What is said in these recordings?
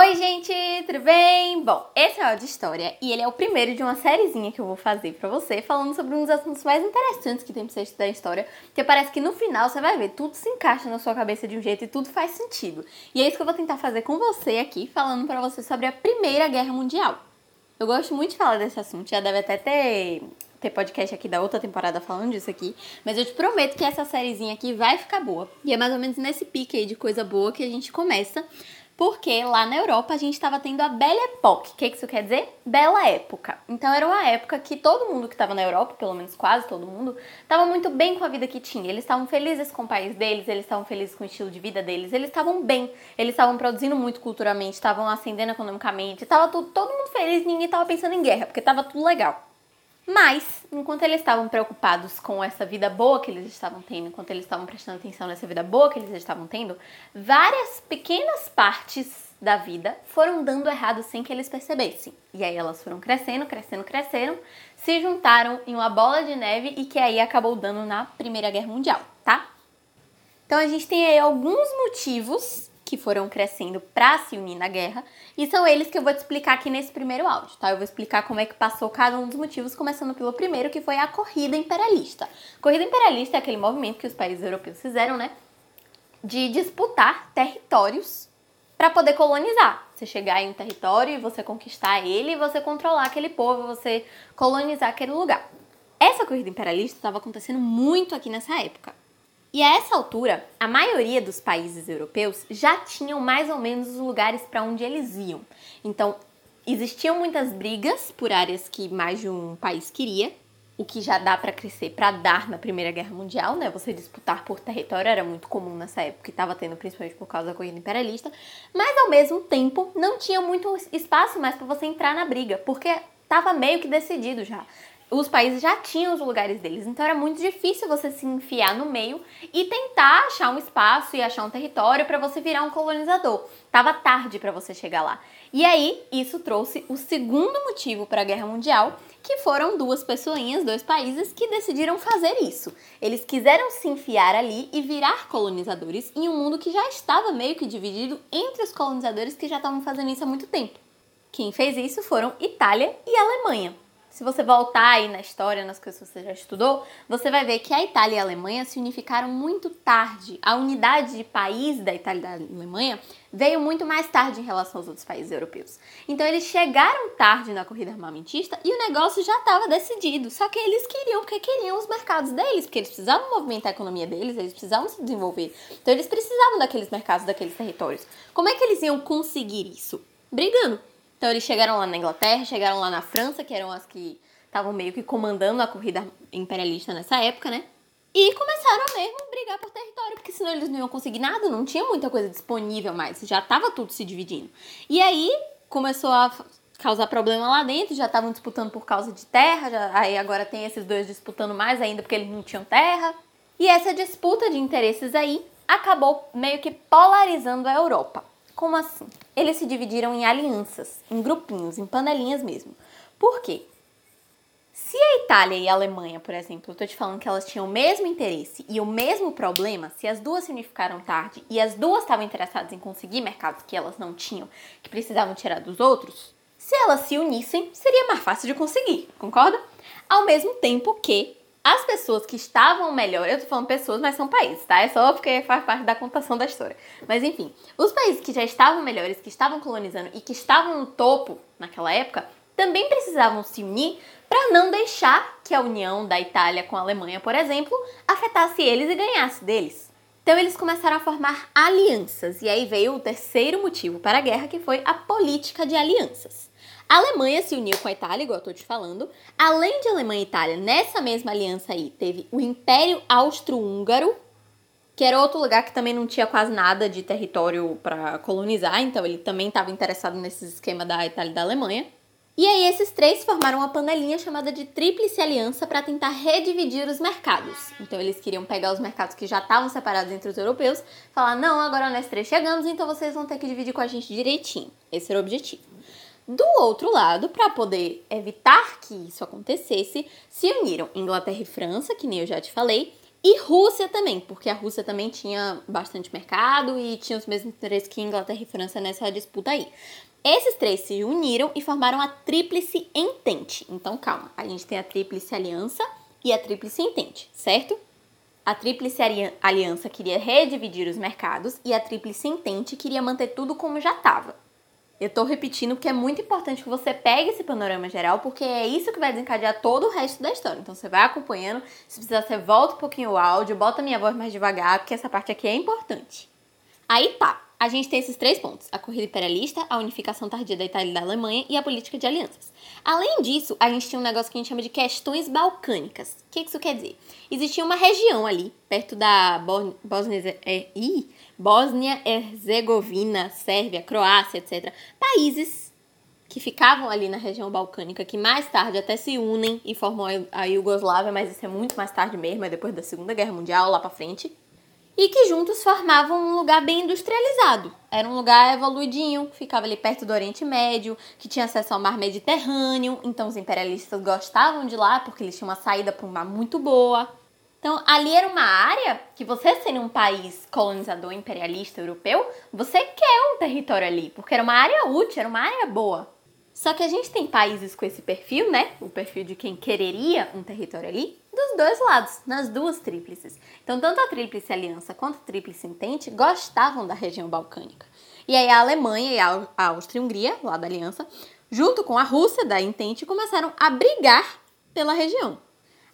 Oi, gente, tudo bem? Bom, esse é o de história e ele é o primeiro de uma sériezinha que eu vou fazer pra você, falando sobre um dos assuntos mais interessantes que tem pra você estudar história, porque parece que no final você vai ver, tudo se encaixa na sua cabeça de um jeito e tudo faz sentido. E é isso que eu vou tentar fazer com você aqui, falando pra você sobre a Primeira Guerra Mundial. Eu gosto muito de falar desse assunto, já deve até ter ter podcast aqui da outra temporada falando disso aqui, mas eu te prometo que essa sériezinha aqui vai ficar boa. E é mais ou menos nesse pique aí de coisa boa que a gente começa porque lá na Europa a gente estava tendo a Belle Époque. O que isso quer dizer? Bela época. Então era uma época que todo mundo que estava na Europa, pelo menos quase todo mundo, estava muito bem com a vida que tinha. Eles estavam felizes com o país deles, eles estavam felizes com o estilo de vida deles, eles estavam bem, eles estavam produzindo muito culturalmente, estavam ascendendo economicamente, estava todo mundo feliz, ninguém estava pensando em guerra, porque estava tudo legal. Mas, enquanto eles estavam preocupados com essa vida boa que eles estavam tendo, enquanto eles estavam prestando atenção nessa vida boa que eles estavam tendo, várias pequenas partes da vida foram dando errado sem que eles percebessem. E aí elas foram crescendo, crescendo, crescendo, se juntaram em uma bola de neve e que aí acabou dando na Primeira Guerra Mundial, tá? Então a gente tem aí alguns motivos que foram crescendo para se unir na guerra, e são eles que eu vou te explicar aqui nesse primeiro áudio, tá? Eu vou explicar como é que passou cada um dos motivos, começando pelo primeiro, que foi a corrida imperialista. Corrida imperialista é aquele movimento que os países europeus fizeram, né? De disputar territórios para poder colonizar. Você chegar em um território e você conquistar ele, você controlar aquele povo, você colonizar aquele lugar. Essa corrida imperialista estava acontecendo muito aqui nessa época. E a essa altura, a maioria dos países europeus já tinham mais ou menos os lugares para onde eles iam. Então, existiam muitas brigas por áreas que mais de um país queria, o que já dá para crescer para dar na Primeira Guerra Mundial, né? Você disputar por território era muito comum nessa época, e estava tendo principalmente por causa da corrida imperialista, mas ao mesmo tempo não tinha muito espaço mais para você entrar na briga, porque estava meio que decidido já os países já tinham os lugares deles, então era muito difícil você se enfiar no meio e tentar achar um espaço e achar um território para você virar um colonizador. Tava tarde para você chegar lá. E aí, isso trouxe o segundo motivo para a Guerra Mundial, que foram duas pessoinhas, dois países que decidiram fazer isso. Eles quiseram se enfiar ali e virar colonizadores em um mundo que já estava meio que dividido entre os colonizadores que já estavam fazendo isso há muito tempo. Quem fez isso foram Itália e Alemanha. Se você voltar aí na história, nas coisas que você já estudou, você vai ver que a Itália e a Alemanha se unificaram muito tarde. A unidade de país da Itália e da Alemanha veio muito mais tarde em relação aos outros países europeus. Então eles chegaram tarde na corrida armamentista e o negócio já estava decidido. Só que eles queriam, porque queriam os mercados deles, porque eles precisavam movimentar a economia deles, eles precisavam se desenvolver. Então eles precisavam daqueles mercados, daqueles territórios. Como é que eles iam conseguir isso? Brigando. Então eles chegaram lá na Inglaterra, chegaram lá na França, que eram as que estavam meio que comandando a corrida imperialista nessa época, né? E começaram a mesmo brigar por território, porque senão eles não iam conseguir nada, não tinha muita coisa disponível mais, já estava tudo se dividindo. E aí começou a causar problema lá dentro, já estavam disputando por causa de terra, já, aí agora tem esses dois disputando mais ainda porque eles não tinham terra. E essa disputa de interesses aí acabou meio que polarizando a Europa. Como assim? Eles se dividiram em alianças, em grupinhos, em panelinhas mesmo. Por quê? Se a Itália e a Alemanha, por exemplo, eu tô te falando que elas tinham o mesmo interesse e o mesmo problema, se as duas se unificaram tarde e as duas estavam interessadas em conseguir mercados que elas não tinham, que precisavam tirar dos outros, se elas se unissem, seria mais fácil de conseguir, concorda? Ao mesmo tempo que as pessoas que estavam melhor, eu tô falando pessoas, mas são países, tá? É só porque faz parte da contação da história. Mas enfim, os países que já estavam melhores, que estavam colonizando e que estavam no topo naquela época, também precisavam se unir para não deixar que a união da Itália com a Alemanha, por exemplo, afetasse eles e ganhasse deles. Então eles começaram a formar alianças, e aí veio o terceiro motivo para a guerra, que foi a política de alianças. A Alemanha se uniu com a Itália, igual eu tô te falando. Além de Alemanha e Itália, nessa mesma aliança aí, teve o Império Austro-Húngaro, que era outro lugar que também não tinha quase nada de território para colonizar, então ele também estava interessado nesse esquema da Itália e da Alemanha. E aí esses três formaram uma panelinha chamada de Tríplice Aliança para tentar redividir os mercados. Então eles queriam pegar os mercados que já estavam separados entre os europeus, falar: "Não, agora nós três chegamos, então vocês vão ter que dividir com a gente direitinho". Esse era o objetivo. Do outro lado, para poder evitar que isso acontecesse, se uniram Inglaterra e França, que nem eu já te falei, e Rússia também, porque a Rússia também tinha bastante mercado e tinha os mesmos interesses que Inglaterra e França nessa disputa aí. Esses três se uniram e formaram a Tríplice Entente. Então, calma, a gente tem a Tríplice Aliança e a Tríplice Entente, certo? A Tríplice Aliança queria redividir os mercados e a Tríplice Entente queria manter tudo como já estava. Eu tô repetindo porque é muito importante que você pegue esse panorama geral, porque é isso que vai desencadear todo o resto da história. Então você vai acompanhando, se precisar você volta um pouquinho o áudio, bota minha voz mais devagar, porque essa parte aqui é importante. Aí tá, a gente tem esses três pontos: a corrida imperialista, a unificação tardia da Itália e da Alemanha e a política de alianças. Além disso, a gente tinha um negócio que a gente chama de questões balcânicas. O que isso quer dizer? Existia uma região ali, perto da Bósnia, é, Sérvia, Croácia, etc. Países que ficavam ali na região balcânica, que mais tarde até se unem e formam a Iugoslávia, mas isso é muito mais tarde mesmo, é depois da Segunda Guerra Mundial, lá pra frente e que juntos formavam um lugar bem industrializado. Era um lugar evoluidinho, ficava ali perto do Oriente Médio, que tinha acesso ao mar Mediterrâneo, então os imperialistas gostavam de lá porque eles tinham uma saída para o mar muito boa. Então, ali era uma área que você sendo um país colonizador imperialista europeu, você quer um território ali, porque era uma área útil, era uma área boa. Só que a gente tem países com esse perfil, né? O perfil de quem quereria um território ali, dos dois lados, nas duas tríplices. Então, tanto a Tríplice Aliança quanto a Tríplice Entente gostavam da região balcânica. E aí a Alemanha e a Áustria-Hungria, lá da Aliança, junto com a Rússia da Entente, começaram a brigar pela região.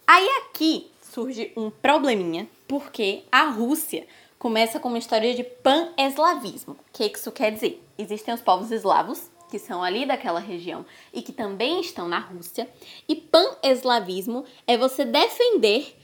Aí aqui surge um probleminha, porque a Rússia começa com uma história de pan-eslavismo. O que isso quer dizer? Existem os povos eslavos, que são ali daquela região e que também estão na Rússia. E pan-eslavismo é você defender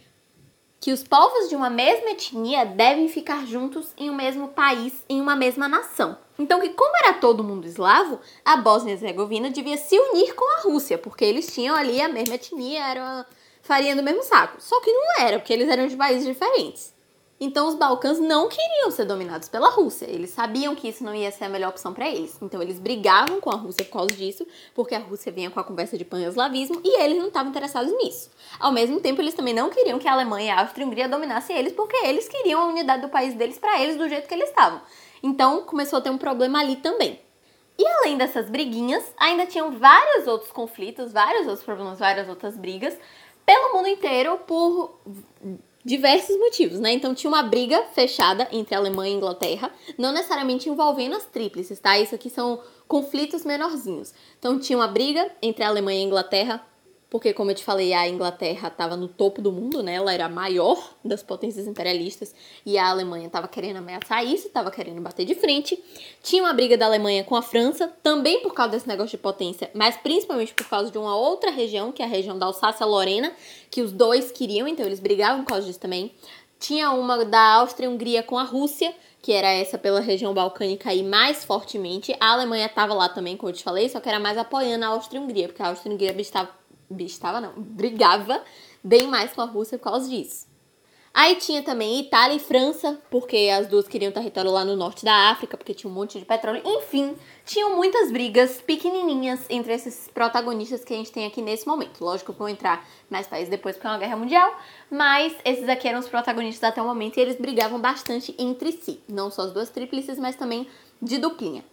que os povos de uma mesma etnia devem ficar juntos em um mesmo país, em uma mesma nação. Então, que como era todo mundo eslavo, a Bósnia-Herzegovina devia se unir com a Rússia, porque eles tinham ali a mesma etnia, era farinha do mesmo saco. Só que não era, porque eles eram de países diferentes. Então os Balcãs não queriam ser dominados pela Rússia. Eles sabiam que isso não ia ser a melhor opção para eles. Então eles brigavam com a Rússia por causa disso, porque a Rússia vinha com a conversa de pan-eslavismo e eles não estavam interessados nisso. Ao mesmo tempo, eles também não queriam que a Alemanha, e a Hungria dominassem eles, porque eles queriam a unidade do país deles para eles do jeito que eles estavam. Então começou a ter um problema ali também. E além dessas briguinhas, ainda tinham vários outros conflitos, vários outros problemas, várias outras brigas pelo mundo inteiro por diversos motivos, né? Então tinha uma briga fechada entre Alemanha e Inglaterra, não necessariamente envolvendo as tríplices, tá? Isso aqui são conflitos menorzinhos. Então tinha uma briga entre Alemanha e Inglaterra porque, como eu te falei, a Inglaterra estava no topo do mundo, né? Ela era a maior das potências imperialistas e a Alemanha estava querendo ameaçar isso, estava querendo bater de frente. Tinha uma briga da Alemanha com a França, também por causa desse negócio de potência, mas principalmente por causa de uma outra região, que é a região da Alsácia-Lorena, que os dois queriam, então eles brigavam por causa disso também. Tinha uma da Áustria-Hungria com a Rússia, que era essa pela região balcânica aí mais fortemente. A Alemanha estava lá também, como eu te falei, só que era mais apoiando a Áustria-Hungria, porque a Áustria-Hungria estava estava não, brigava bem mais com a Rússia por causa disso. Aí tinha também Itália e França, porque as duas queriam território lá no norte da África, porque tinha um monte de petróleo. Enfim, tinham muitas brigas pequenininhas entre esses protagonistas que a gente tem aqui nesse momento. Lógico que vão entrar mais países depois porque é uma guerra mundial, mas esses aqui eram os protagonistas até o momento e eles brigavam bastante entre si. Não só as duas tríplices, mas também de duplinha.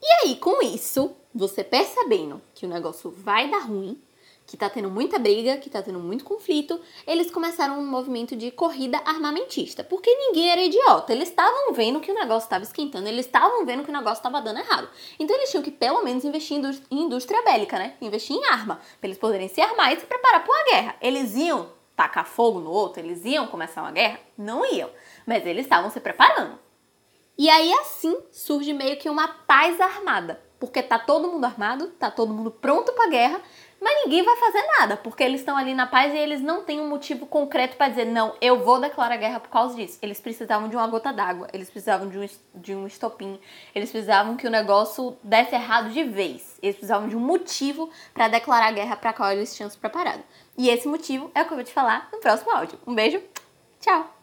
E aí, com isso, você percebendo que o negócio vai dar ruim, que tá tendo muita briga, que tá tendo muito conflito, eles começaram um movimento de corrida armamentista, porque ninguém era idiota. Eles estavam vendo que o negócio estava esquentando, eles estavam vendo que o negócio estava dando errado. Então eles tinham que pelo menos investir em indústria bélica, né? Investir em arma, para eles poderem se armar e se preparar para uma guerra. Eles iam tacar fogo no outro, eles iam começar uma guerra? Não iam, mas eles estavam se preparando. E aí assim surge meio que uma paz armada, porque tá todo mundo armado, tá todo mundo pronto para guerra, mas ninguém vai fazer nada, porque eles estão ali na paz e eles não têm um motivo concreto para dizer, não, eu vou declarar guerra por causa disso. Eles precisavam de uma gota d'água, eles precisavam de um, de um estopim, eles precisavam que o negócio desse errado de vez. Eles precisavam de um motivo para declarar guerra para qual eles tinham se preparado. E esse motivo é o que eu vou te falar no próximo áudio. Um beijo, tchau!